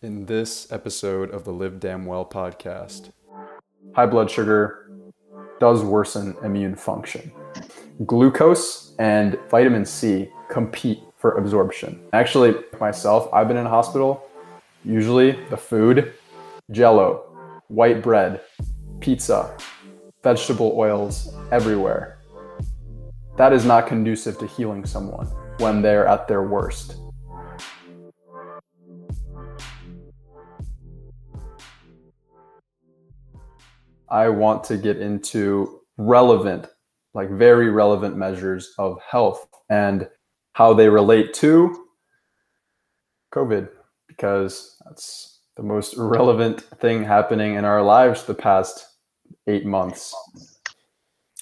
in this episode of the Live Damn Well podcast. High blood sugar does worsen immune function. Glucose and vitamin C compete for absorption. Actually, myself, I've been in a hospital. Usually, the food, jello, white bread, pizza, vegetable oils everywhere. That is not conducive to healing someone when they're at their worst. I want to get into relevant, like very relevant measures of health and how they relate to COVID, because that's the most relevant thing happening in our lives the past eight months.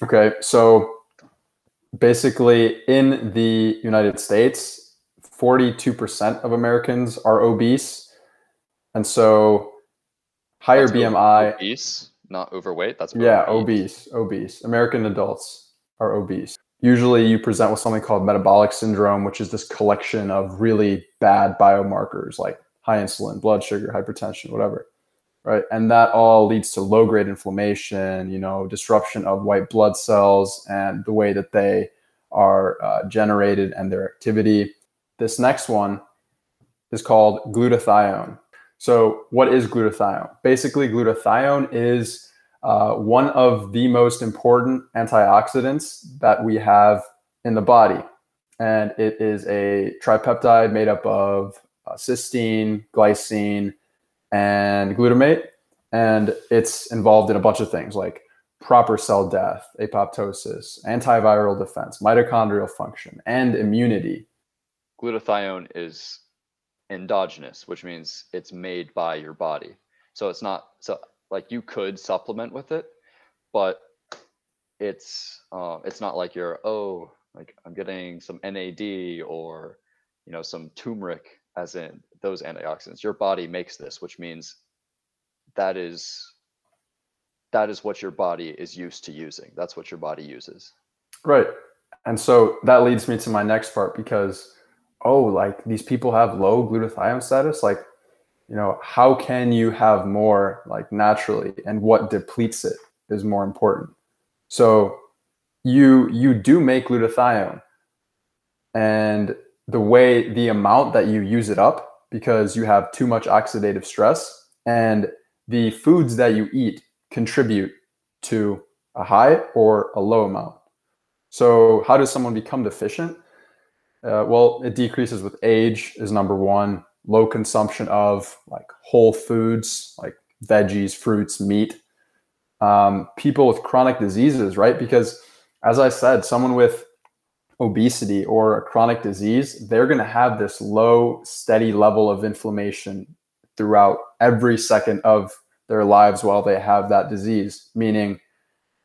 Okay, so basically in the United States, 42% of Americans are obese. And so higher That's BMI. Obese, not overweight. That's Yeah, obese, obese. American adults are obese. Usually you present with something called metabolic syndrome, which is this collection of really bad biomarkers like high insulin, blood sugar, hypertension, whatever. Right. And that all leads to low grade inflammation, you know, disruption of white blood cells and the way that they are uh, generated and their activity. This next one is called glutathione. So, what is glutathione? Basically, glutathione is uh, one of the most important antioxidants that we have in the body. And it is a tripeptide made up of uh, cysteine, glycine, and glutamate. And it's involved in a bunch of things like proper cell death, apoptosis, antiviral defense, mitochondrial function, and immunity. Glutathione is endogenous, which means it's made by your body. So it's not so like you could supplement with it, but it's uh, it's not like you're oh like I'm getting some NAD or you know some turmeric as in those antioxidants. Your body makes this, which means that is that is what your body is used to using. That's what your body uses. Right. And so that leads me to my next part because oh, like these people have low glutathione status, like you know, how can you have more like naturally and what depletes it is more important. So you you do make glutathione and the way the amount that you use it up because you have too much oxidative stress and the foods that you eat contribute to a high or a low amount. So how does someone become deficient? Uh, well, it decreases with age is number one. Low consumption of like whole foods, like veggies, fruits, meat. Um, people with chronic diseases, right? Because as I said, someone with obesity or a chronic disease, they're going to have this low, steady level of inflammation throughout every second of their lives while they have that disease. Meaning,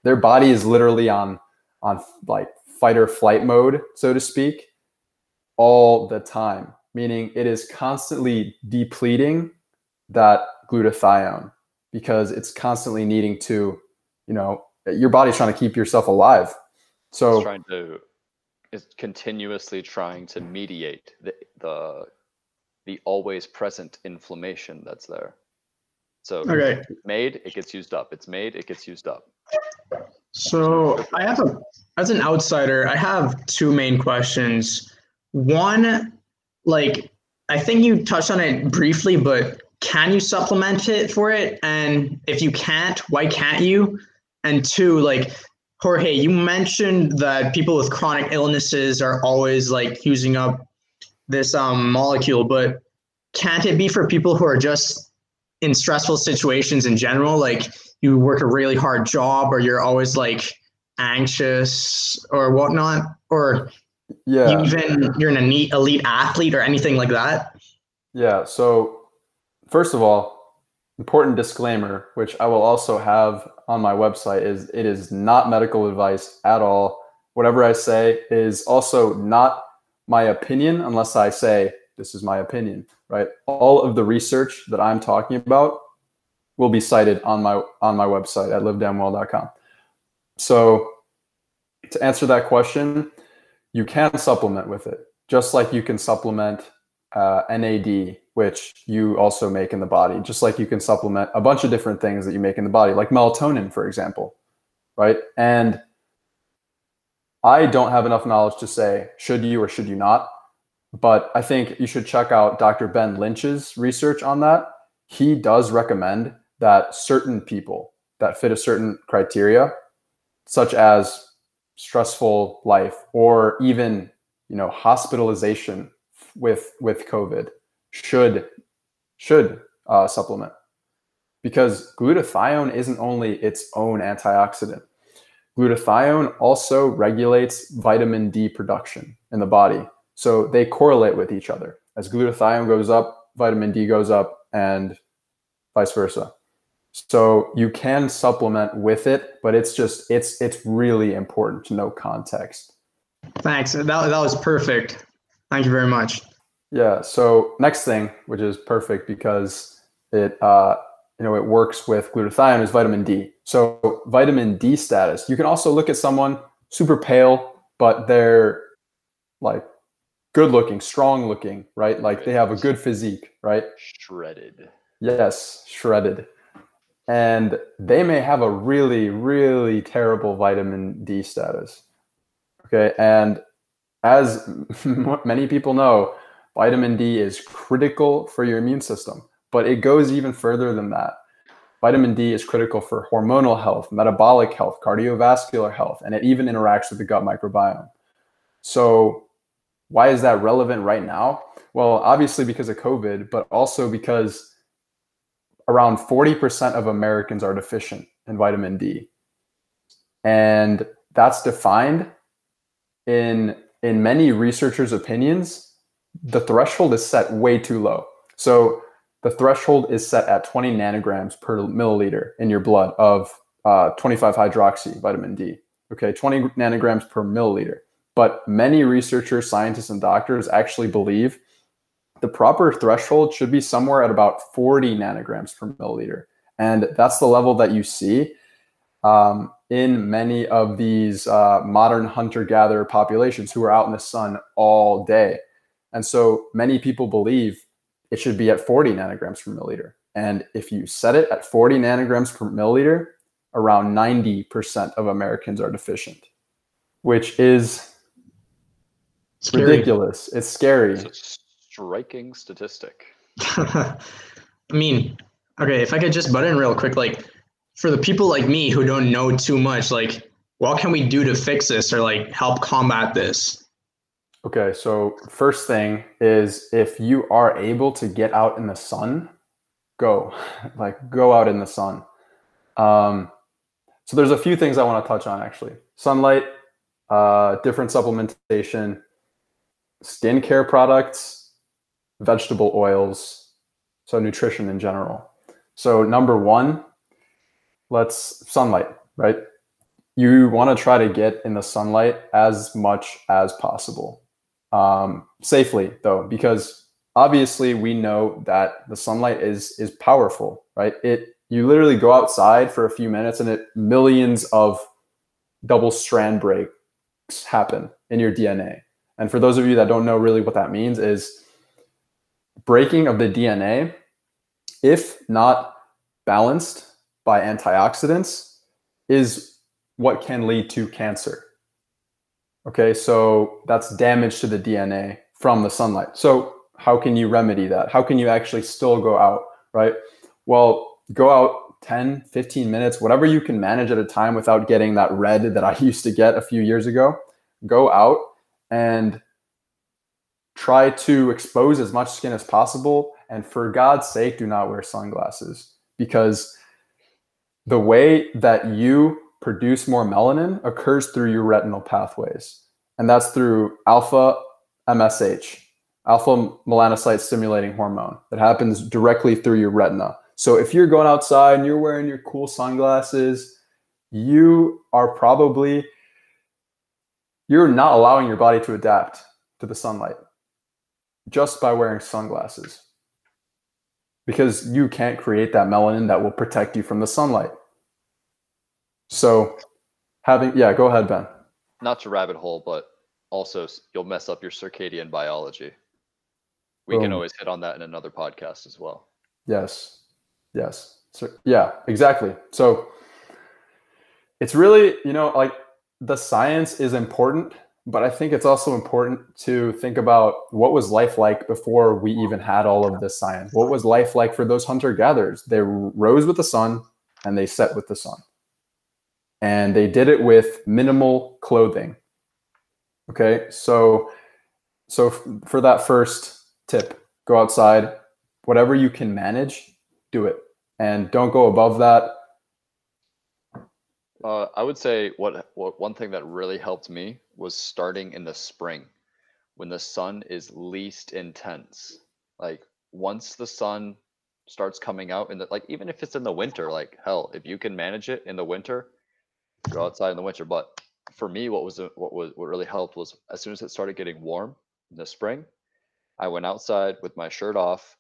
their body is literally on on like fight or flight mode, so to speak, all the time, meaning it is constantly depleting that glutathione because it's constantly needing to, you know, your body's trying to keep yourself alive. So it's trying to is continuously trying to mediate the the the always present inflammation that's there. So okay. made, it gets used up. It's made, it gets used up. So I have a as an outsider, I have two main questions. One, like I think you touched on it briefly, but can you supplement it for it? And if you can't, why can't you? And two, like Jorge, you mentioned that people with chronic illnesses are always like using up this um, molecule, but can't it be for people who are just in stressful situations in general? Like you work a really hard job or you're always like anxious or whatnot or yeah. Even you're an elite, elite athlete or anything like that? Yeah so first of all important disclaimer which i will also have on my website is it is not medical advice at all. Whatever i say is also not my opinion unless i say this is my opinion right? All of the research that i'm talking about will be cited on my on my website at livedamnwell.com so to answer that question, you can supplement with it, just like you can supplement uh, NAD, which you also make in the body, just like you can supplement a bunch of different things that you make in the body, like melatonin, for example, right? And I don't have enough knowledge to say should you or should you not, but I think you should check out Dr. Ben Lynch's research on that. He does recommend that certain people that fit a certain criteria, such as stressful life or even you know hospitalization with with COVID should should uh, supplement because glutathione isn't only its own antioxidant. Glutathione also regulates vitamin D production in the body. So they correlate with each other. As glutathione goes up, vitamin D goes up, and vice versa. So you can supplement with it, but it's just it's it's really important to know context. Thanks. That, that was perfect. Thank you very much. Yeah. So next thing, which is perfect because it uh, you know it works with glutathione, is vitamin D. So vitamin D status. You can also look at someone super pale, but they're like good looking, strong looking, right? Like they have a good physique, right? Shredded. Yes, shredded and they may have a really, really terrible vitamin D status. Okay. And as many people know, vitamin D is critical for your immune system, but it goes even further than that. Vitamin D is critical for hormonal health, metabolic health, cardiovascular health, and it even interacts with the gut microbiome. So, why is that relevant right now? Well, obviously because of COVID, but also because around 40% of Americans are deficient in vitamin D. And that's defined in in many researchers' opinions, the threshold is set way too low. So the threshold is set at 20 nanograms per milliliter in your blood of uh, 25 hydroxy vitamin D. Okay, 20 nanograms per milliliter. But many researchers, scientists, and doctors actually believe the proper threshold should be somewhere at about 40 nanograms per milliliter. And that's the level that you see um, in many of these uh, modern hunter gatherer populations who are out in the sun all day. And so many people believe it should be at 40 nanograms per milliliter. And if you set it at 40 nanograms per milliliter, around 90% of Americans are deficient, which is scary. ridiculous. It's scary striking statistic. I mean, okay, if I could just butt in real quick, like for the people like me who don't know too much, like what can we do to fix this or like help combat this? Okay, so first thing is if you are able to get out in the sun, go. like go out in the sun. Um, so there's a few things I want to touch on actually. Sunlight, uh, different supplementation, skincare products, vegetable oils, so nutrition in general. So, number one, let's sunlight, right? You want to try to get in the sunlight as much as possible, um, safely though, because obviously we know that the sunlight is is powerful, right? It you literally go outside for a few minutes and it millions of double strand breaks happen in your DNA. And for those of you that don't know really what that means is breaking of the DNA, if not balanced by antioxidants, is what can lead to cancer. Okay, so that's damage to the DNA from the sunlight. So, how can you remedy that? How can you actually still go out, right? Well, go out 10, 15 minutes, whatever you can manage at a time without getting that red that I used to get a few years ago. Go out and try to expose as much skin as possible. And for God's sake, do not wear sunglasses because the way that you produce more melanin occurs through your retinal pathways. And that's through alpha MSH, alpha melanocyte stimulating hormone that happens directly through your retina. So if you're going outside and you're wearing your cool sunglasses, you are probably you're not allowing your body to adapt to the sunlight just by wearing sunglasses because you can't create that melanin that will protect you from the sunlight. So, having, yeah, go ahead, Ben. Not to rabbit hole, but also you'll mess up your circadian biology. We can always hit on that in another podcast as well. Yes. Yes. So yeah, exactly. So it's really, you know, like the science is important, but I think it's also important to think about what was life like before we even had all of this science. What was life like for those hunter gatherers? They rose with the sun and they set with the sun. And they did it with minimal clothing. Okay? So so for that first tip, go outside, whatever you can manage, do it. And don't go above that. Uh, I would say what, what one thing that really helped me was starting in the spring when the sun is least intense. Like once the sun starts coming out the like even if it's in the winter, like hell, if you can manage it in the winter, go outside in the winter. But for me, what was what was what really helped was as soon as it started getting warm in the spring, I went outside with my shirt off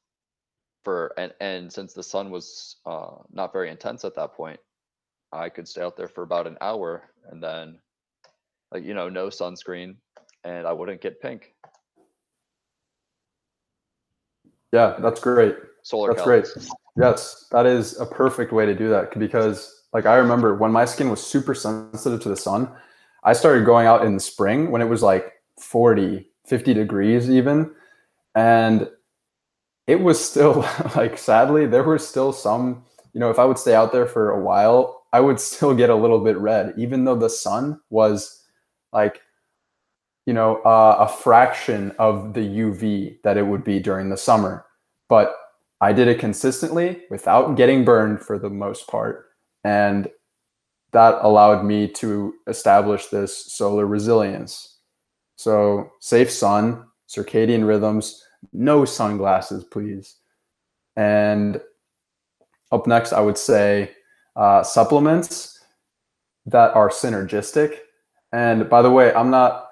for and and since the sun was uh, not very intense at that point, I could stay out there for about an hour and then, like, you know, no sunscreen and I wouldn't get pink. Yeah, that's great. Solar That's great. Yes, that is a perfect way to do that because like I remember when my skin was super sensitive to the sun, I started going out in the spring when it was like 40, 50 degrees even and it was still like sadly there were still some, you know, if I would stay out there for a while, I would still get a little bit red even though the sun was like you know, uh, a fraction of the UV that it would be during the summer. But I did it consistently without getting burned for the most part. And that allowed me to establish this solar resilience. So, safe sun, circadian rhythms, no sunglasses, please. And up next, I would say uh, supplements that are synergistic. And by the way, I'm not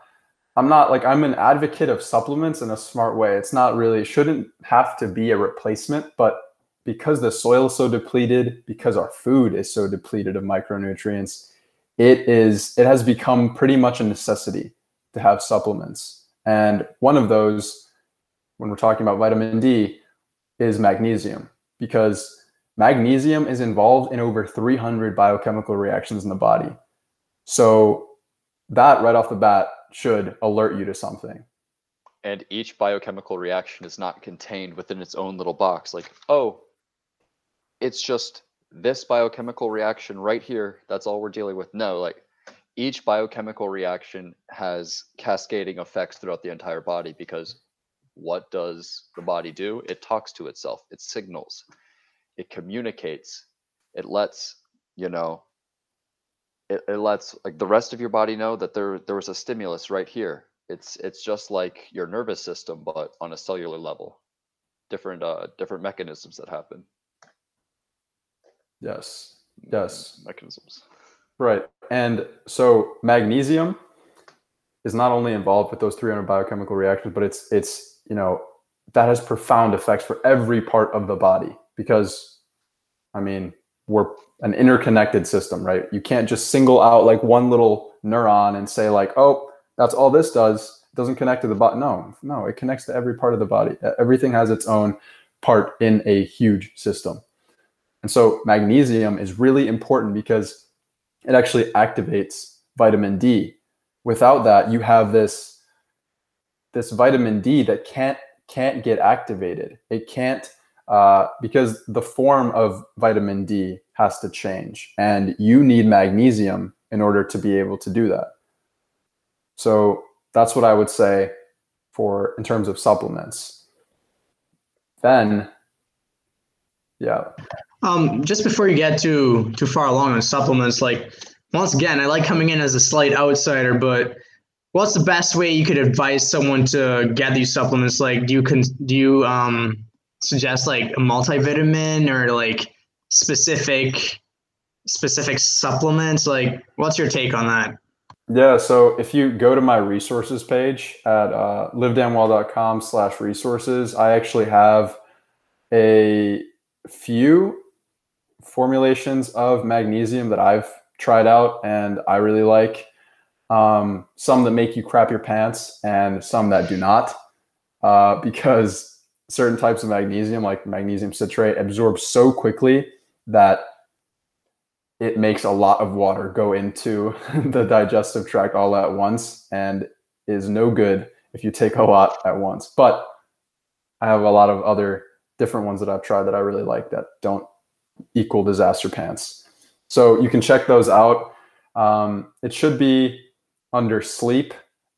I'm not like I'm an advocate of supplements in a smart way. It's not really shouldn't have to be a replacement, but because the soil is so depleted, because our food is so depleted of micronutrients, it is it has become pretty much a necessity to have supplements. And one of those when we're talking about vitamin D is magnesium because magnesium is involved in over 300 biochemical reactions in the body. So that right off the bat should alert you to something. And each biochemical reaction is not contained within its own little box. Like, oh, it's just this biochemical reaction right here. That's all we're dealing with. No, like each biochemical reaction has cascading effects throughout the entire body because what does the body do? It talks to itself, it signals, it communicates, it lets, you know, it, it lets like the rest of your body know that there there was a stimulus right here. It's it's just like your nervous system, but on a cellular level. Different uh different mechanisms that happen. Yes. Yes. Mechanisms. Right. And so magnesium is not only involved with those 300 biochemical reactions, but it's it's you know that has profound effects for every part of the body because I mean we're an interconnected system, right? You can't just single out like one little neuron and say like, oh, that's all this does. It doesn't connect to the body. No, no, it connects to every part of the body. Everything has its own part in a huge system. And so magnesium is really important because it actually activates vitamin D. Without that, you have this this vitamin D that can't can't get activated. It can't uh, because the form of vitamin D has to change, and you need magnesium in order to be able to do that. So that's what I would say for in terms of supplements. Then, yeah, Um, just before you get too too far along on supplements, like once again, I like coming in as a slight outsider, but what's the best way you could advise someone to get these supplements? Like, do you can do you um suggest like a multivitamin or like specific specific supplements? Like, what's your take on that? Yeah, so if you go to my resources page at uh, livedamnwell.com slash resources, I actually have a few formulations of magnesium that I've tried out and I really like. Um, some that make you crap your pants and some that do not, uh, because certain types of magnesium, like magnesium citrate, absorbs so quickly that it makes a lot of water go into the digestive tract all at once and is no good if you take a lot at once. But I have a lot of other different ones that I've tried that I really like that don't equal disaster pants. So you can check those out. Um, it should be under sleep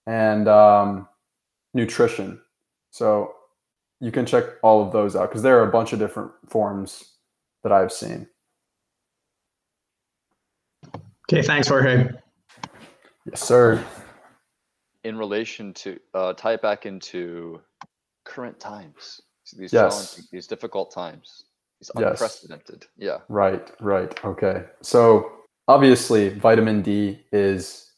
and um, nutrition. So you can check all of those out because there are a bunch of different forms that I've seen. Okay, thanks, Jorge. Yes, sir. In relation to uh, tie it back into current times, these Yes. challenging, these difficult times, these Yes. unprecedented. Yeah. Right, right. Okay. So obviously, vitamin D is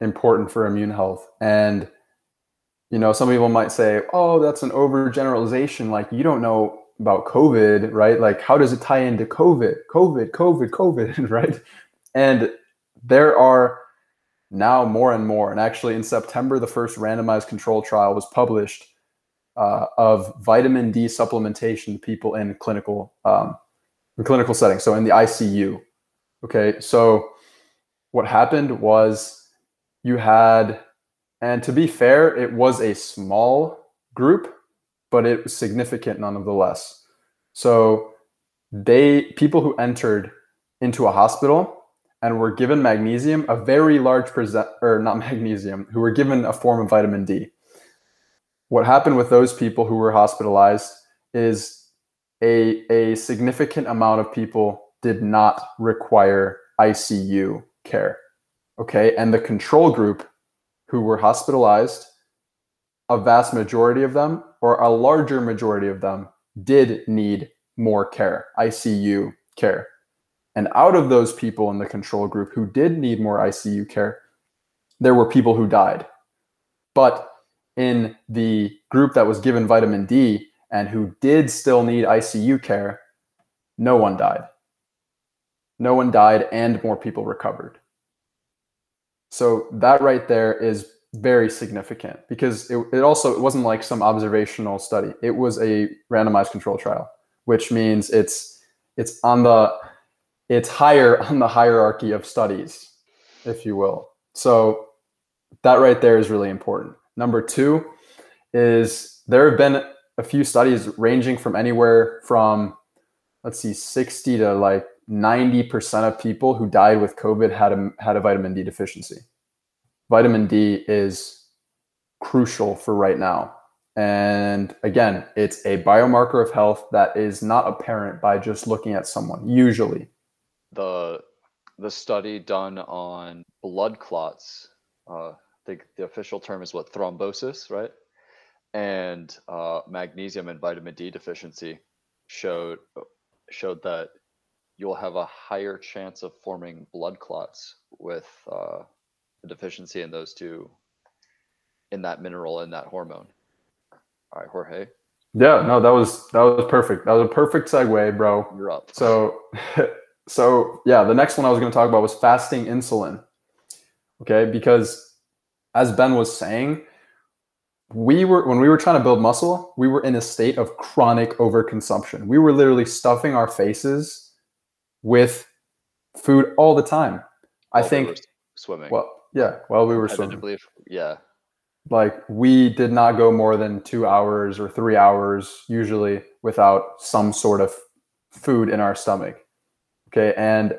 important for immune health. And, you know, some people might say, oh, that's an overgeneralization. Like, you don't know about COVID, right? Like, how does it tie into COVID? COVID, COVID, COVID, right? And there are now more and more. And actually, in September, the first randomized control trial was published uh, of vitamin D supplementation to people in clinical um, in clinical settings, so in the ICU. Okay, so what happened was you had, and to be fair, it was a small group, but it was significant nonetheless. So they people who entered into a hospital and were given magnesium, a very large percent, or not magnesium, who were given a form of vitamin D. What happened with those people who were hospitalized is a, a significant amount of people did not require ICU care. Okay. And the control group who were hospitalized, a vast majority of them, or a larger majority of them, did need more care, ICU care. And out of those people in the control group who did need more ICU care, there were people who died. But in the group that was given vitamin D and who did still need ICU care, no one died. No one died, and more people recovered. So that right there is very significant because it, it also it wasn't like some observational study. It was a randomized control trial, which means it's it's on the it's higher on the hierarchy of studies, if you will. So that right there is really important. Number two is there have been a few studies ranging from anywhere from let's see 60 to like 90% of people who died with covid had a had a vitamin D deficiency. Vitamin D is crucial for right now. And again, it's a biomarker of health that is not apparent by just looking at someone usually. The the study done on blood clots, uh, I think the official term is what thrombosis, right? And uh, magnesium and vitamin D deficiency showed showed that you'll have a higher chance of forming blood clots with uh, a deficiency in those two, in that mineral and that hormone. All right, Jorge, Yeah, no, that was that was perfect. That was a perfect segue, bro. you're up. So, so yeah, the next one I was going to talk about was fasting insulin. Okay, because as Ben was saying, we were when we were trying to build muscle, we were in a state of chronic overconsumption. We were literally stuffing our faces with food all the time. I While we think were swimming. well, yeah, while we were swimming Competitively, yeah, like we did not go more than two hours or three hours usually without some sort of food in our stomach okay and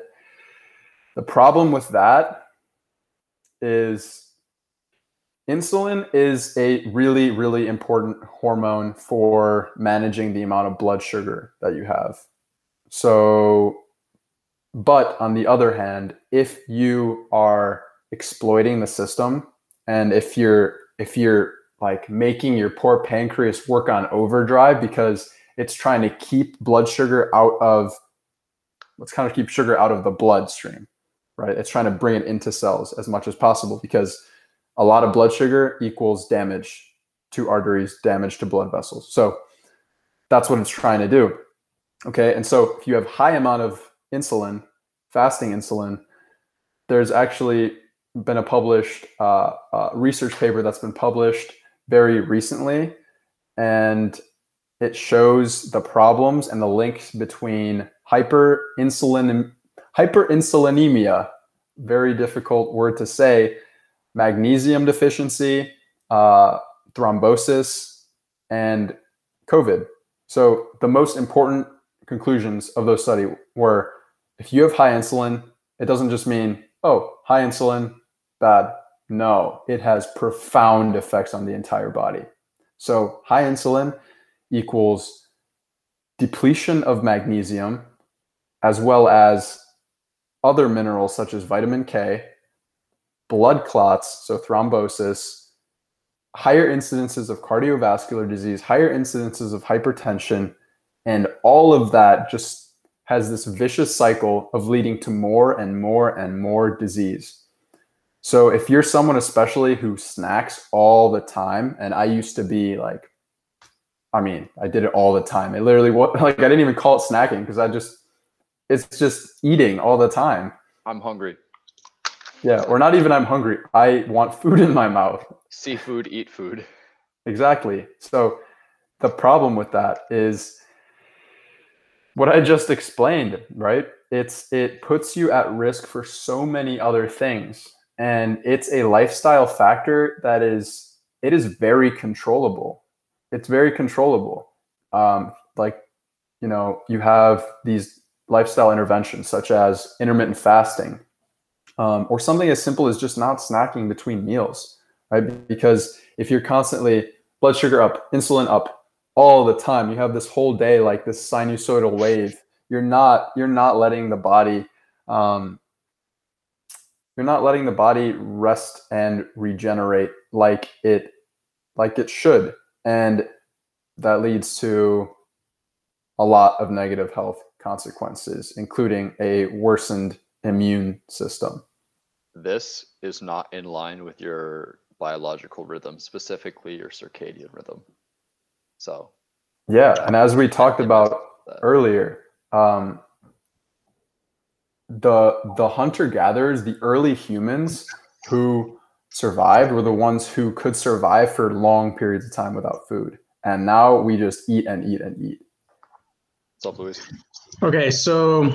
the problem with that is insulin is a really really important hormone for managing the amount of blood sugar that you have so but on the other hand if you are exploiting the system and if you're if you're like making your poor pancreas work on overdrive because it's trying to keep blood sugar out of let's kind of keep sugar out of the bloodstream right? It's trying to bring it into cells as much as possible because a lot of blood sugar equals damage to arteries damage to blood vessels. So that's what it's trying to do okay? And so if you have high amount of insulin fasting insulin there's actually been a published uh, uh, research paper that's been published very recently, and it shows the problems and the links between hyperinsulin hyperinsulinemia, very difficult word to say, magnesium deficiency, uh, thrombosis, and COVID. So the most important conclusions of those study were if you have high insulin, it doesn't just mean, oh, high insulin, bad. No, it has profound effects on the entire body. So high insulin equals depletion of magnesium as well as other minerals such as vitamin K, blood clots, so thrombosis, higher incidences of cardiovascular disease, higher incidences of hypertension, and all of that just has this vicious cycle of leading to more and more and more disease. So if you're someone especially who snacks all the time, and I used to be like, I mean, I did it all the time. It literally like I didn't even call it snacking because I just it's just eating all the time. I'm hungry. Yeah, or not even I'm hungry. I want food in my mouth. Seafood, eat food. Exactly. So the problem with that is what I just explained, right? It's it puts you at risk for so many other things. And it's a lifestyle factor that is it is very controllable. It's very controllable. Um, like, you know, you have these lifestyle interventions such as intermittent fasting, um, or something as simple as just not snacking between meals, right? Because if you're constantly blood sugar up, insulin up all the time, you have this whole day like this sinusoidal wave. You're not you're not letting the body um, you're not letting the body rest and regenerate like it like it should, and that leads to a lot of negative health consequences, including a worsened immune system. This is not in line with your biological rhythm, specifically your circadian rhythm. So, yeah, and as we talked about earlier, um, the the hunter gatherers, the early humans who survived, were the ones who could survive for long periods of time without food, and now we just eat and eat and eat. What's up, Luis? Okay, so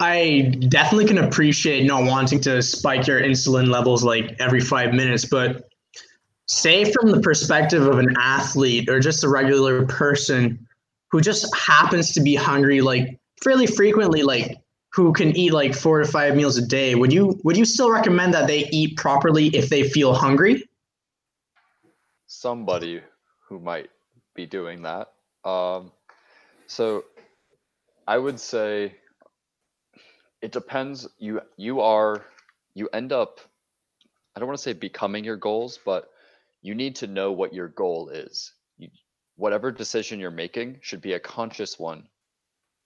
I definitely can appreciate not wanting to spike your insulin levels like every five minutes, but say from the perspective of an athlete or just a regular person who just happens to be hungry like fairly frequently, like who can eat like four to five meals a day, would you would you still recommend that they eat properly if they feel hungry? Somebody who might be doing that. Um, so I would say it depends. You you are you end up I don't want to say becoming your goals, but you need to know what your goal is. You, whatever decision you're making should be a conscious one.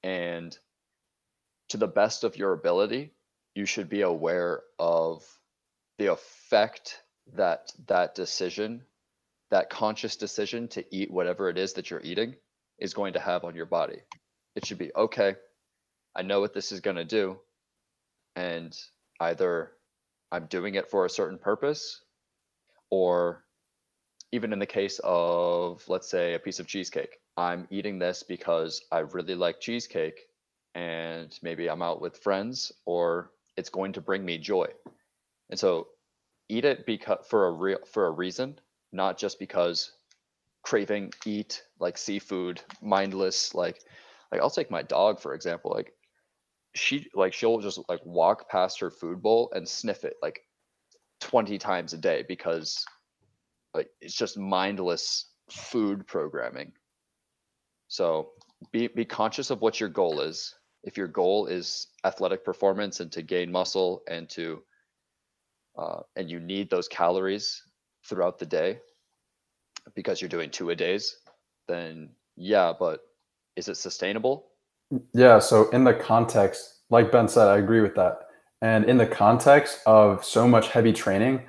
And to the best of your ability, you should be aware of the effect that that decision, that conscious decision to eat whatever it is that you're eating is going to have on your body. It should be okay. I know what this is going to do. And either I'm doing it for a certain purpose, or even in the case of, let's say, a piece of cheesecake, I'm eating this because I really like cheesecake and maybe I'm out with friends or it's going to bring me joy. And so eat it because for a real for a reason, not just because craving eat like seafood, mindless like like I'll take my dog for example. Like she like she'll just like walk past her food bowl and sniff it like 20 times a day because like it's just mindless food programming. So be be conscious of what your goal is. If your goal is athletic performance and to gain muscle and to uh, and you need those calories throughout the day because you're doing two a days, then yeah, but is it sustainable? Yeah. So in the context, like Ben said, I agree with that. And in the context of so much heavy training,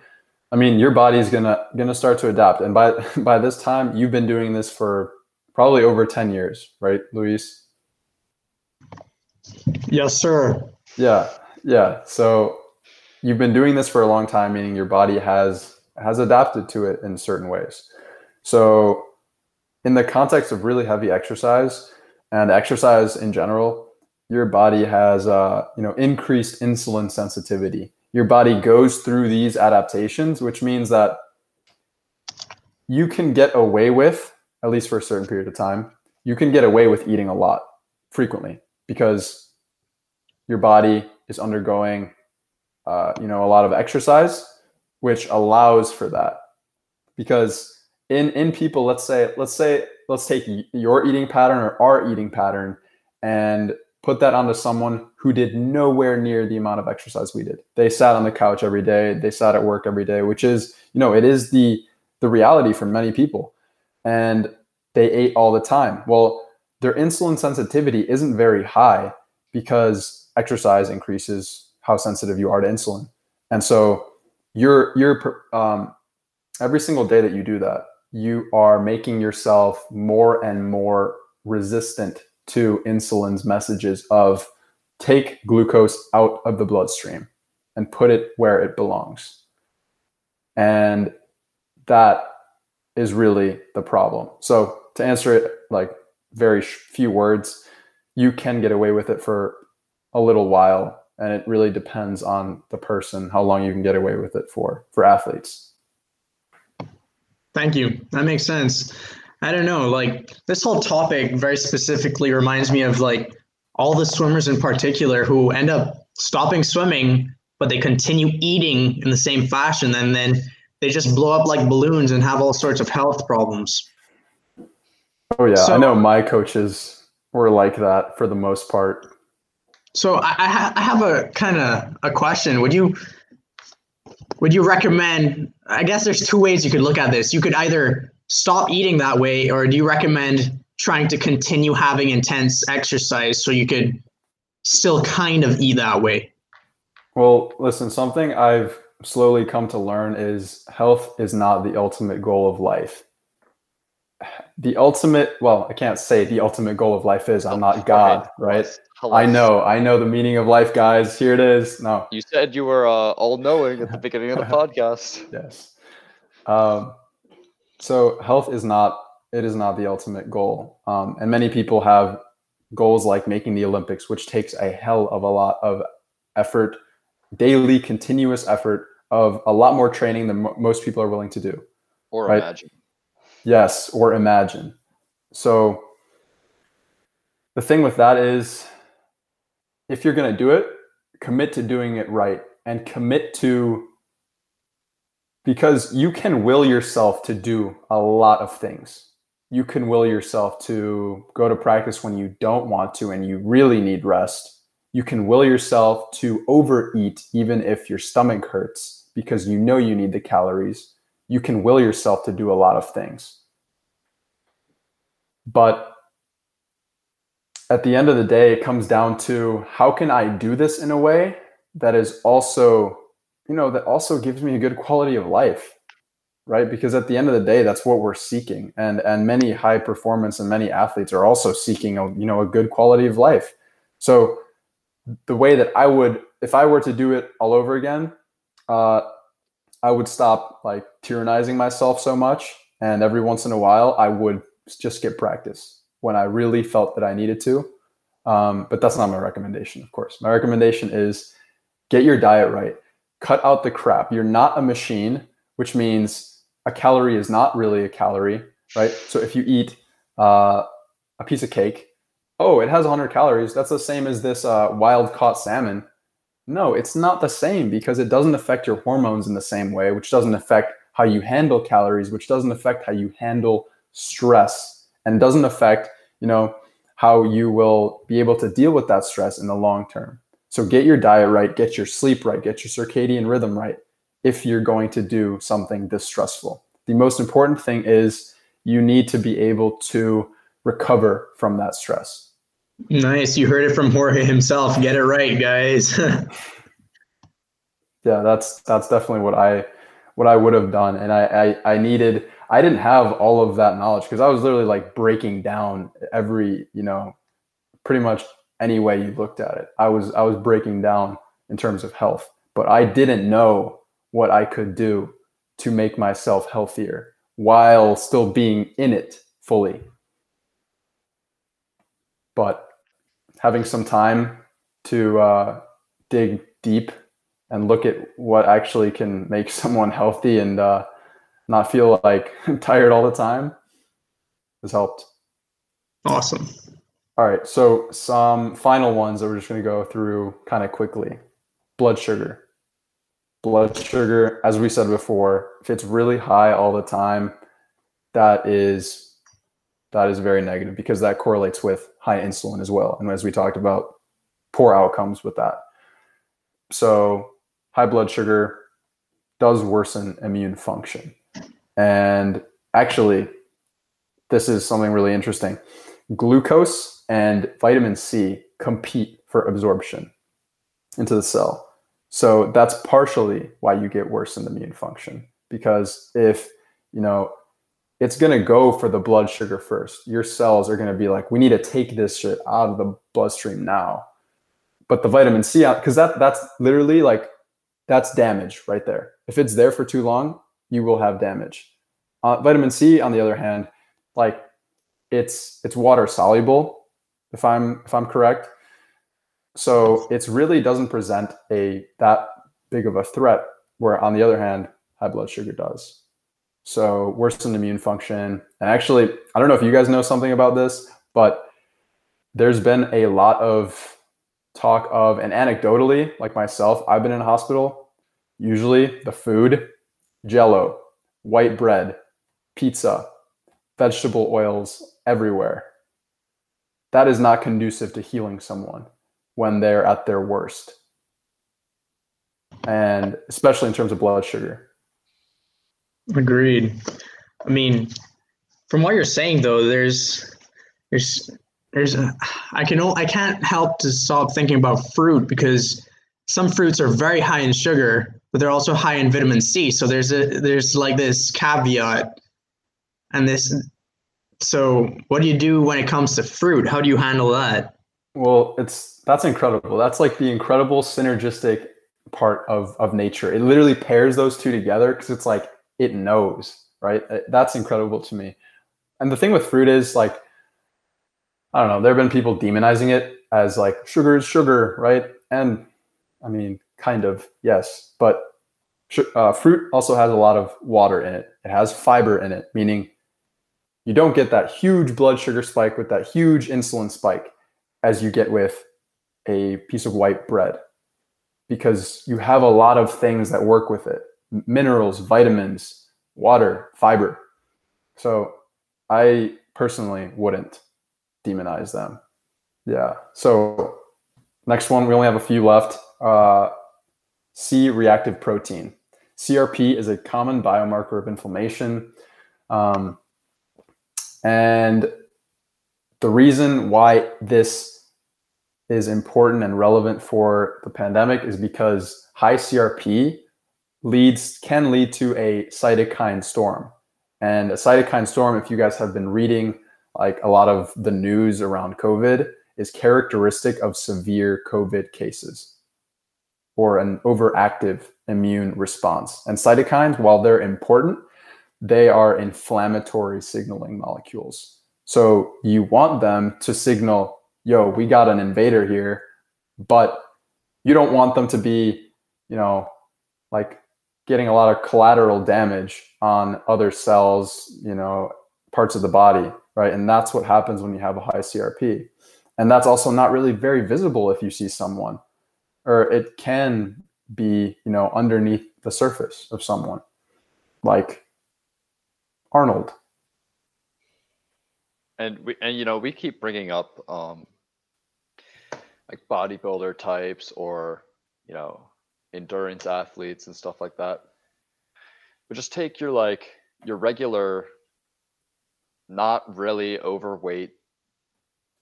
I mean, your body's gonna gonna start to adapt. And by by this time, you've been doing this for probably over 10 years, right, Luis? Yes, sir. Yeah. Yeah. So you've been doing this for a long time, meaning your body has has adapted to it in certain ways. So in the context of really heavy exercise and exercise in general, your body has uh, you know increased insulin sensitivity. Your body goes through these adaptations, which means that you can get away with, at least for a certain period of time, you can get away with eating a lot frequently because your body is undergoing uh, you know a lot of exercise which allows for that. Because in in people let's say let's say let's take your eating pattern or our eating pattern and put that onto someone who did nowhere near the amount of exercise we did. They sat on the couch every day they sat at work every day which is you know it is the the reality for many people. And they ate all the time. Well their insulin sensitivity isn't very high because exercise increases how sensitive you are to insulin. And so you're you're um, every single day that you do that you are making yourself more and more resistant to insulin's messages of take glucose out of the bloodstream and put it where it belongs. And that is really the problem. So to answer it like very few words you can get away with it for a little while and it really depends on the person how long you can get away with it for for athletes. Thank you. That makes sense i don't know like this whole topic very specifically reminds me of like all the swimmers in particular who end up stopping swimming but they continue eating in the same fashion and then they just blow up like balloons and have all sorts of health problems oh yeah so, i know my coaches were like that for the most part so I, I, I have a kind of a question. Would you would you recommend? I guess there's two ways you could look at this. You could either stop eating that way, or do you recommend trying to continue having intense exercise so you could still kind of eat that way? Well, listen, something I've slowly come to learn is health is not the ultimate goal of life. The ultimate, well, I can't say the ultimate goal of life is I'm not God, right? I know, I know the meaning of life, guys. Here it is. No, you said you were uh, all knowing at the beginning of the podcast. Yes. Um, so health is not it is not the ultimate goal, um, and many people have goals like making the Olympics, which takes a hell of a lot of effort, daily, continuous effort of a lot more training than mo- most people are willing to do. Or right? imagine. Yes, or imagine. So the thing with that is if you're going to do it, commit to doing it right and commit to because you can will yourself to do a lot of things. You can will yourself to go to practice when you don't want to and you really need rest. You can will yourself to overeat even if your stomach hurts because you know you need the calories. You can will yourself to do a lot of things. But at the end of the day, it comes down to how can I do this in a way that is also, you know, that also gives me a good quality of life, right? Because at the end of the day, that's what we're seeking, and and many high performance and many athletes are also seeking a you know a good quality of life. So the way that I would, if I were to do it all over again, uh, I would stop like tyrannizing myself so much, and every once in a while, I would just get practice when I really felt that I needed to. Um, but that's not my recommendation, of course. My recommendation is get your diet right, cut out the crap. You're not a machine, which means a calorie is not really a calorie, right? So if you eat uh, a piece of cake, oh, it has 100 calories. That's the same as this uh, wild caught salmon. No, it's not the same because it doesn't affect your hormones in the same way, which doesn't affect how you handle calories, which doesn't affect how you handle stress and doesn't affect you know how you will be able to deal with that stress in the long term so get your diet right get your sleep right get your circadian rhythm right if you're going to do something this stressful. The most important thing is you need to be able to recover from that stress. Nice. You heard it from jorge himself. Get it right guys. Yeah that's that's definitely what i what i would have done. And i i, I needed I didn't have all of that knowledge because I was literally like breaking down every, you know, pretty much any way you looked at it. I was I was breaking down in terms of health, but I didn't know what I could do to make myself healthier while still being in it fully. But having some time to uh, dig deep and look at what actually can make someone healthy and uh, not feel like tired all the time has helped. Awesome. All right, so some final ones that we're just going to go through kind of quickly. Blood sugar. Blood sugar, as we said before, if it's really high all the time, that is that is very negative because that correlates with high insulin as well. And as we talked about, poor outcomes with that. So high blood sugar does worsen immune function. And actually, this is something really interesting. Glucose and vitamin C compete for absorption into the cell. So that's partially why you get worsened immune function. Because if, you know, it's going to go for the blood sugar first. Your cells are going to be like, we need to take this shit out of the bloodstream now. But the vitamin C, because that that's literally like that's damage right there. If it's there for too long, you will have damage. Uh, vitamin C, on the other hand, like it's it's water soluble, if I'm if I'm correct. So it's really doesn't present a that big of a threat. Where on the other hand, high blood sugar does. So worsened immune function. And actually, I don't know if you guys know something about this, but there's been a lot of talk of, and anecdotally, like myself, I've been in a hospital. Usually, the food, jello, white bread, pizza, vegetable oils everywhere. That is not conducive to healing someone when they're at their worst. And especially in terms of blood sugar. Agreed. I mean, from what you're saying though, there's there's there's a, I can I can't help to stop thinking about fruit because some fruits are very high in sugar, but they're also high in vitamin C. So there's a there's like this caveat and this so what do you do when it comes to fruit? How do you handle that? Well, it's that's incredible. That's like the incredible synergistic part of of nature. It literally pairs those two together because it's like it knows, right? That's incredible to me. And the thing with fruit is like I don't know, there have been people demonizing it as like sugar is sugar, right? And I mean, kind of, yes. But uh, fruit also has a lot of water in it. It has fiber in it, meaning you don't get that huge blood sugar spike with that huge insulin spike as you get with a piece of white bread because you have a lot of things that work with it minerals, vitamins, water, fiber. So I personally wouldn't demonize them. Yeah. So next one, we only have a few left. Uh, C reactive protein. CRP is a common biomarker of inflammation. Um, and the reason why this is important and relevant for the pandemic is because high CRP leads can lead to a cytokine storm. And a cytokine storm, if you guys have been reading like a lot of the news around COVID is characteristic of severe COVID cases or an overactive immune response. And cytokines, while they're important, they are inflammatory signaling molecules. So you want them to signal, yo, we got an invader here, but you don't want them to be, you know, like getting a lot of collateral damage on other cells, you know, parts of the body right? And that's what happens when you have a high CRP. And that's also not really very visible if you see someone, or it can be, you know, underneath the surface of someone, like Arnold. And we, and you know, we keep bringing up um, like bodybuilder types or you know endurance athletes and stuff like that. But just take your like your regular not really overweight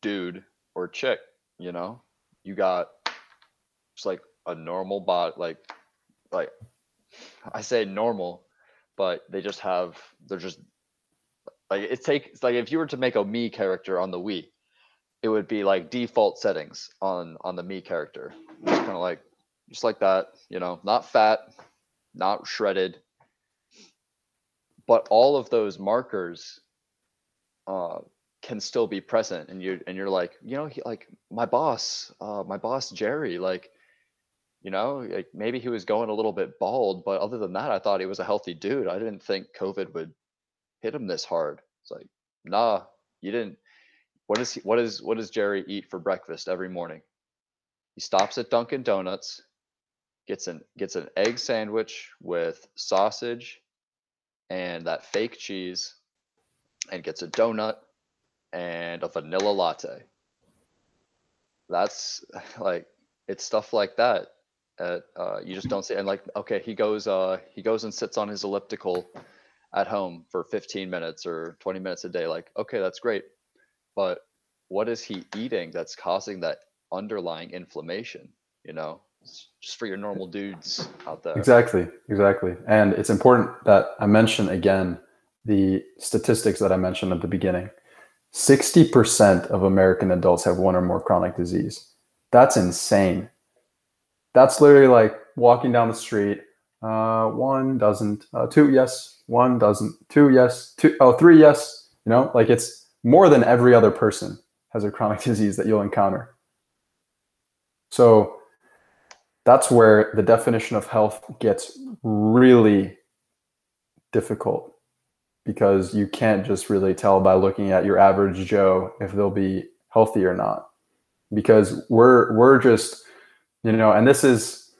dude or chick, you know? You got just like a normal body like like I say normal, but they just have they're just like it takes like if you were to make a Mii character on the Wii, it would be like default settings on on the Mii character. Just kind of like just like that, you know, not fat, not shredded. But all of those markers uh, can still be present and you and you're like you know he, like my boss uh, my boss jerry like you know like maybe he was going a little bit bald but other than that i thought he was a healthy dude i didn't think covid would hit him this hard it's like nah you didn't what is he, what is what does jerry eat for breakfast every morning he stops at dunkin donuts gets an gets an egg sandwich with sausage and that fake cheese and gets a donut and a vanilla latte. That's like it's stuff like that. Uh, uh, you just don't see and like okay he goes uh he goes and sits on his elliptical at home for 15 minutes or 20 minutes a day like okay that's great. But what is he eating that's causing that underlying inflammation you know? Just for your normal dudes out there. Exactly exactly. And it's important that i mention again the statistics that i mentioned at the beginning. 60% of American adults have one or more chronic disease. That's insane. That's literally like walking down the street. Uh, one doesn't, uh, two, yes, one doesn't, two, yes, two, oh, three, yes. You know, like it's more than every other person has a chronic disease that you'll encounter. So that's where the definition of health gets really difficult because you can't just really tell by looking at your average Joe if they'll be healthy or not. Because we're we're just, you know, and this is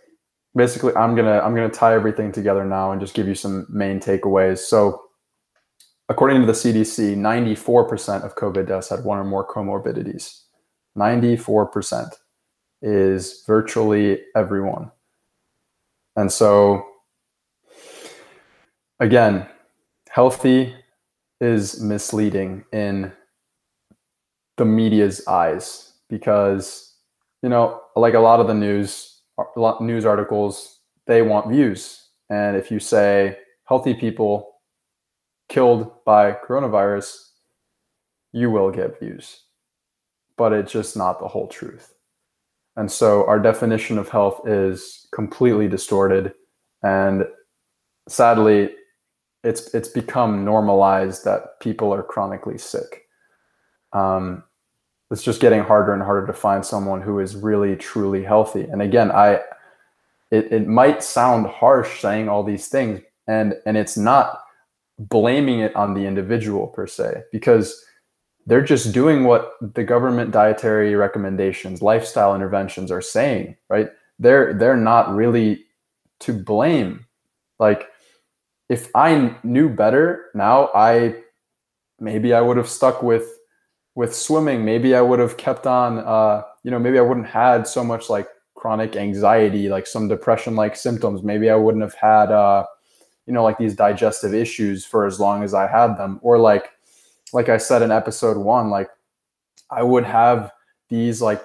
basically I'm gonna I'm gonna tie everything together now and just give you some main takeaways. So according to the CDC, 94% of COVID deaths had one or more comorbidities. 94% is virtually everyone. And so again, healthy is misleading in the media's eyes because you know like a lot of the news news articles they want views. And if you say healthy people killed by coronavirus you will get views. But it's just not the whole truth. And so our definition of health is completely distorted. And sadly it's it's become normalized that people are chronically sick. Um, it's just getting harder and harder to find someone who is really truly healthy. And again, I it, it might sound harsh saying all these things, and and it's not blaming it on the individual per se, because they're just doing what the government dietary recommendations, lifestyle interventions are saying, right? They're they're not really to blame. Like if I knew better now, I maybe I would have stuck with with swimming. Maybe I would have kept on. Uh, you know, maybe I wouldn't had so much like chronic anxiety, like some depression like symptoms. Maybe I wouldn't have had uh, you know like these digestive issues for as long as I had them, or like like I said in episode one, like I would have these like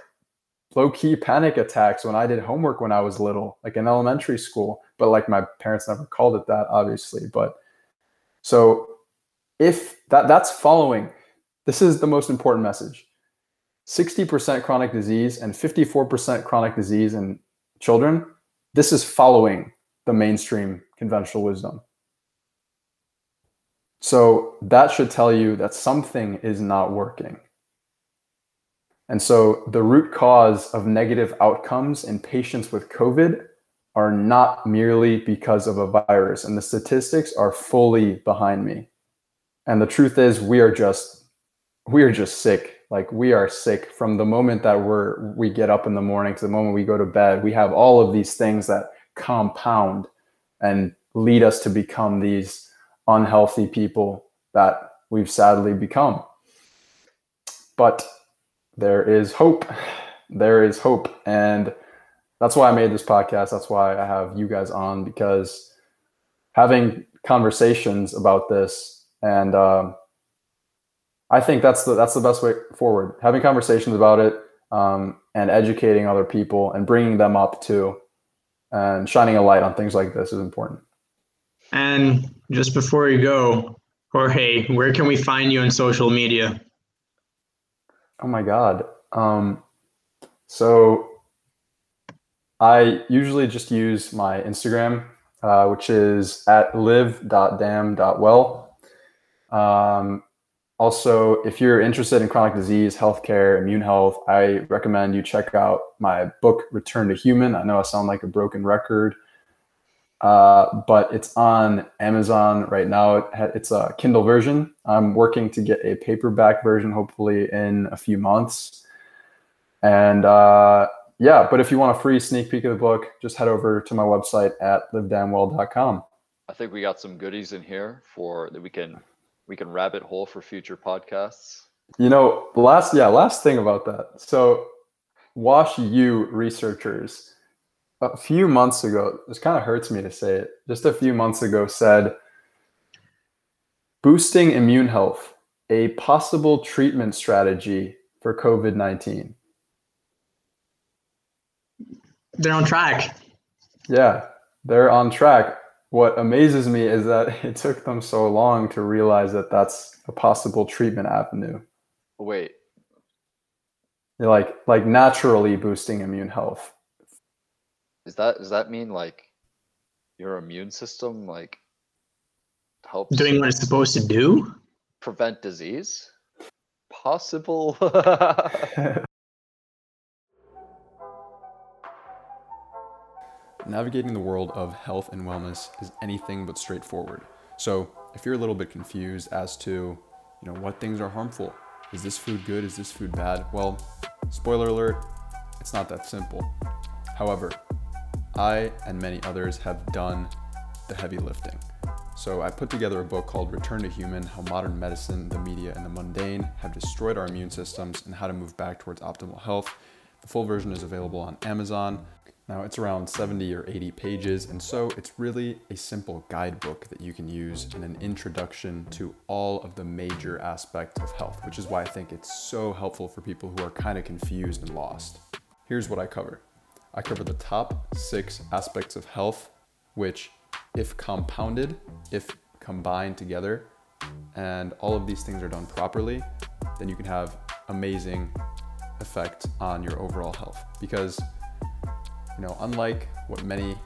low key panic attacks when I did homework when I was little, like in elementary school. But like my parents never called it that, obviously. But so if that that's following, this is the most important message. 60% chronic disease and 54% chronic disease in children, this is following the mainstream conventional wisdom. So that should tell you that something is not working. And so the root cause of negative outcomes in patients with COVID are not merely because of a virus. And the statistics are fully behind me. And the truth is we are just we are just sick. Like we are sick from the moment that we're we get up in the morning to the moment we go to bed. We have all of these things that compound and lead us to become these unhealthy people that we've sadly become. But there is hope. There is hope. And that's why I made this podcast. That's why I have you guys on because having conversations about this and um, I think that's the that's the best way forward. Having conversations about it um, and educating other people and bringing them up too, and shining a light on things like this is important. And just before you go, Jorge, where can we find you on social media? Oh my God. Um, so I usually just use my Instagram, uh, which is at live.damn.well. Um, also, if you're interested in chronic disease, healthcare, immune health, I recommend you check out my book, Return to Human. I know I sound like a broken record, uh, but it's on Amazon right now. It's a Kindle version. I'm working to get a paperback version, hopefully in a few months. And uh, yeah, but if you want a free sneak peek of the book, just head over to my website at livedamnwell.com. I think we got some goodies in here for that we can we can rabbit hole for future podcasts. You know, last yeah, last thing about that. So Wash U researchers a few months ago, this kind of hurts me to say it, just a few months ago said boosting immune health, a possible treatment strategy for COVID 19. They're on track. Yeah, they're on track what amazes me is that it took them so long to realize that that's a possible treatment avenue. Wait. like like naturally boosting immune health. Is that does that mean like your immune system like helps doing what it's supposed to do? Prevent disease? Possible Navigating the world of health and wellness is anything but straightforward. So, if you're a little bit confused as to, you know, what things are harmful, is this food good, is this food bad? Well, spoiler alert, it's not that simple. However, I and many others have done the heavy lifting. So I put together a book called Return to Human How Modern Medicine, the Media, and the Mundane Have Destroyed Our Immune Systems and How to Move Back Towards Optimal Health. The full version is available on Amazon. Now it's around 70 or 80 pages, and so it's really a simple guidebook that you can use in an introduction to all of the major aspects of health, which is why I think it's so helpful for people who are kind of confused and lost. Here's what I cover. I cover the top six aspects of health, which, if compounded, if combined together, and all of these things are done properly, then you can have amazing effect on your overall health. Because you know, unlike what many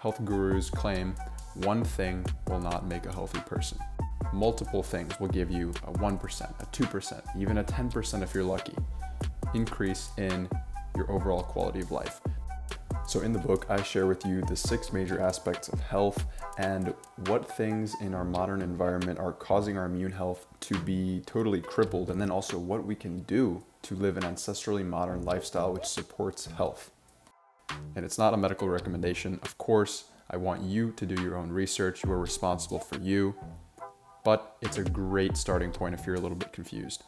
health gurus claim, one thing will not make a healthy person. Multiple things will give you a 1%, a 2%, even a 10% if you're lucky, increase in your overall quality of life. So, in the book, I share with you the six major aspects of health and what things in our modern environment are causing our immune health to be totally crippled, and then also what we can do to live an ancestrally modern lifestyle which supports health. And it's not a medical recommendation. Of course, I want you to do your own research. You are responsible for you. But it's a great starting point if you're a little bit confused.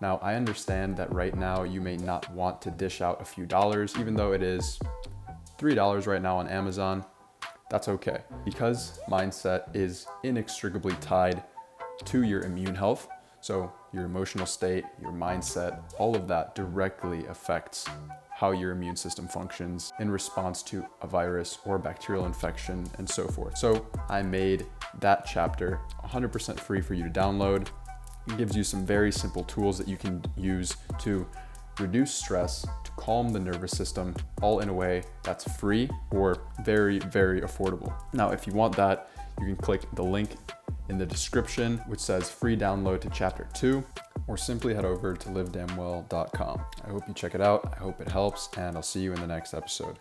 Now, I understand that right now you may not want to dish out a few dollars, even though it is $3 right now on Amazon. That's okay because mindset is inextricably tied to your immune health. So, your emotional state, your mindset, all of that directly affects how your immune system functions in response to a virus or bacterial infection and so forth. So I made that chapter 100% free for you to download. It gives you some very simple tools that you can use to reduce stress, to calm the nervous system, all in a way that's free or very, very affordable. Now, if you want that, you can click the link in the description, which says free download to chapter two or simply head over to livedamnwell.com. I hope you check it out. I hope it helps, and I'll see you in the next episode.